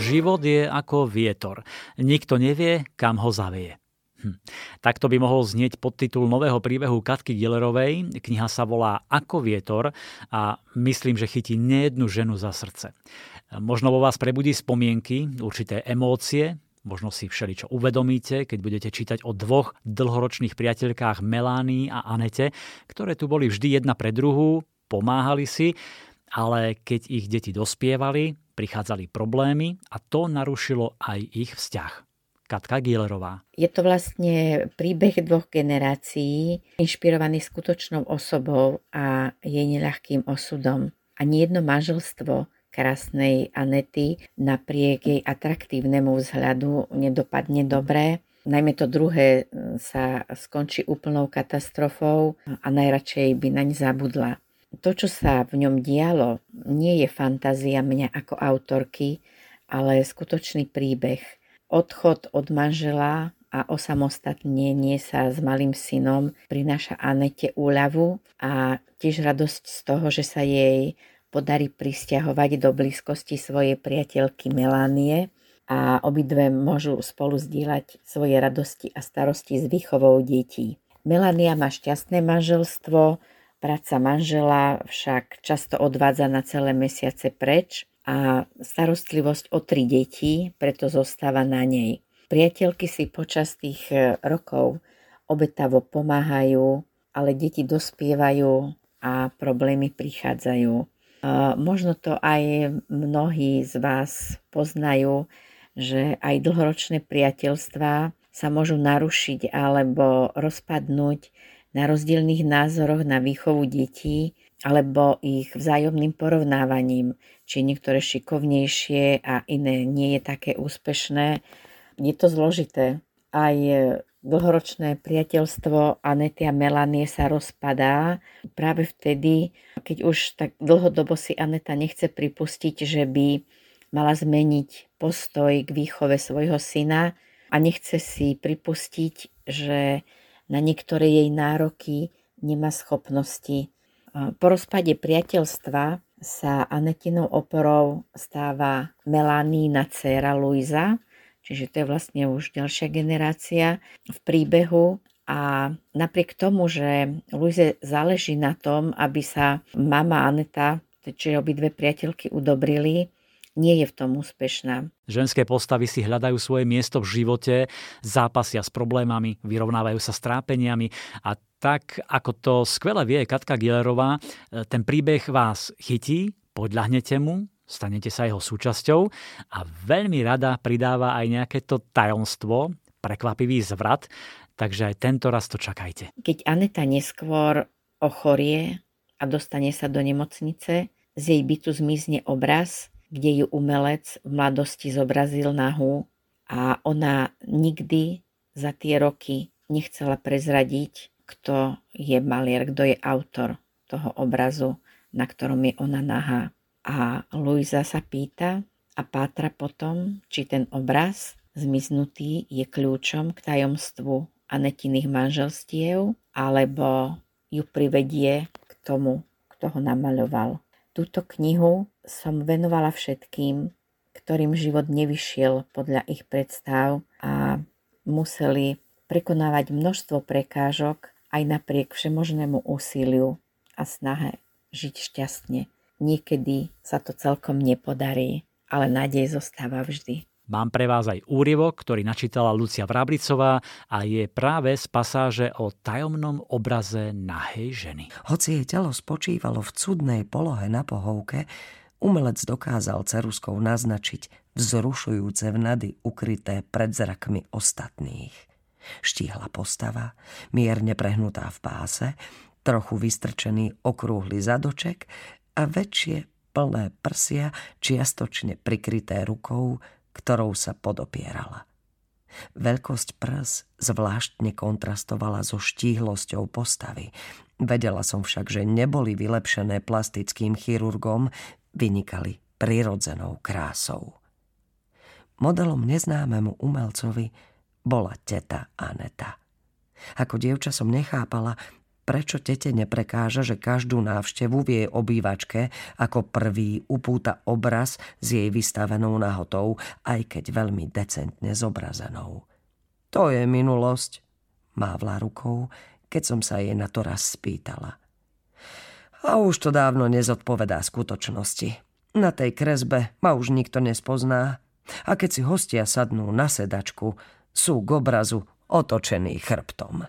Život je ako vietor. Nikto nevie, kam ho zavie. Hm. Takto by mohol znieť podtitul nového príbehu Katky Gillerovej. Kniha sa volá Ako vietor a myslím, že chytí nejednu ženu za srdce. Možno vo vás prebudí spomienky, určité emócie, možno si všeličo uvedomíte, keď budete čítať o dvoch dlhoročných priateľkách Melánii a Anete, ktoré tu boli vždy jedna pre druhú, pomáhali si, ale keď ich deti dospievali, prichádzali problémy a to narušilo aj ich vzťah. Katka Gielerová. Je to vlastne príbeh dvoch generácií, inšpirovaný skutočnou osobou a jej neľahkým osudom. Ani jedno manželstvo krásnej Anety napriek jej atraktívnemu vzhľadu nedopadne dobre. Najmä to druhé sa skončí úplnou katastrofou a najradšej by naň zabudla. To, čo sa v ňom dialo, nie je fantázia mňa ako autorky, ale skutočný príbeh – Odchod od manžela a osamostatnenie sa s malým synom prináša Anete úľavu a tiež radosť z toho, že sa jej podarí pristahovať do blízkosti svojej priateľky Melánie a obidve môžu spolu zdieľať svoje radosti a starosti s výchovou detí. Melania má šťastné manželstvo, práca manžela však často odvádza na celé mesiace preč a starostlivosť o tri deti preto zostáva na nej. Priateľky si počas tých e, rokov obetavo pomáhajú, ale deti dospievajú a problémy prichádzajú. E, možno to aj mnohí z vás poznajú, že aj dlhoročné priateľstvá sa môžu narušiť alebo rozpadnúť na rozdielných názoroch na výchovu detí alebo ich vzájomným porovnávaním, či niektoré šikovnejšie a iné nie je také úspešné. Je to zložité. Aj dlhoročné priateľstvo Anety a Melanie sa rozpadá práve vtedy, keď už tak dlhodobo si Aneta nechce pripustiť, že by mala zmeniť postoj k výchove svojho syna a nechce si pripustiť, že na niektoré jej nároky nemá schopnosti. Po rozpade priateľstva sa Anetinou oporou stáva Melanína dcéra Luisa, čiže to je vlastne už ďalšia generácia v príbehu. A napriek tomu, že Luize záleží na tom, aby sa mama Aneta, čiže obidve priateľky udobrili, nie je v tom úspešná. Ženské postavy si hľadajú svoje miesto v živote, zápasia s problémami, vyrovnávajú sa s trápeniami a tak ako to skvele vie Katka Gillerová, e, ten príbeh vás chytí, podľahnete mu, stanete sa jeho súčasťou a veľmi rada pridáva aj nejaké to tajomstvo, prekvapivý zvrat, takže aj tento raz to čakajte. Keď Aneta neskôr ochorie a dostane sa do nemocnice, z jej bytu zmizne obraz, kde ju umelec v mladosti zobrazil nahú a ona nikdy za tie roky nechcela prezradiť, kto je maliar, kto je autor toho obrazu, na ktorom je ona nahá. A Luisa sa pýta a pátra potom, či ten obraz zmiznutý je kľúčom k tajomstvu Anetiných manželstiev, alebo ju privedie k tomu, kto ho namaľoval. Túto knihu som venovala všetkým, ktorým život nevyšiel podľa ich predstav a museli prekonávať množstvo prekážok aj napriek všemožnému úsiliu a snahe žiť šťastne. Niekedy sa to celkom nepodarí, ale nádej zostáva vždy. Mám pre vás aj úryvok, ktorý načítala Lucia Vrablicová a je práve z pasáže o tajomnom obraze nahej ženy. Hoci jej telo spočívalo v cudnej polohe na pohovke, umelec dokázal ceruskou naznačiť vzrušujúce vnady ukryté pred zrakmi ostatných. Štíhla postava, mierne prehnutá v páse, trochu vystrčený okrúhly zadoček a väčšie plné prsia čiastočne prikryté rukou, ktorou sa podopierala. Veľkosť prs zvláštne kontrastovala so štíhlosťou postavy. Vedela som však, že neboli vylepšené plastickým chirurgom, vynikali prirodzenou krásou. Modelom neznámemu umelcovi bola teta Aneta. Ako dievča som nechápala, prečo tete neprekáža, že každú návštevu v jej obývačke ako prvý upúta obraz s jej vystavenou nahotou, aj keď veľmi decentne zobrazenou. To je minulosť, mávla rukou, keď som sa jej na to raz spýtala. A už to dávno nezodpovedá skutočnosti. Na tej kresbe ma už nikto nespozná. A keď si hostia sadnú na sedačku, sú k obrazu otočený chrbtom.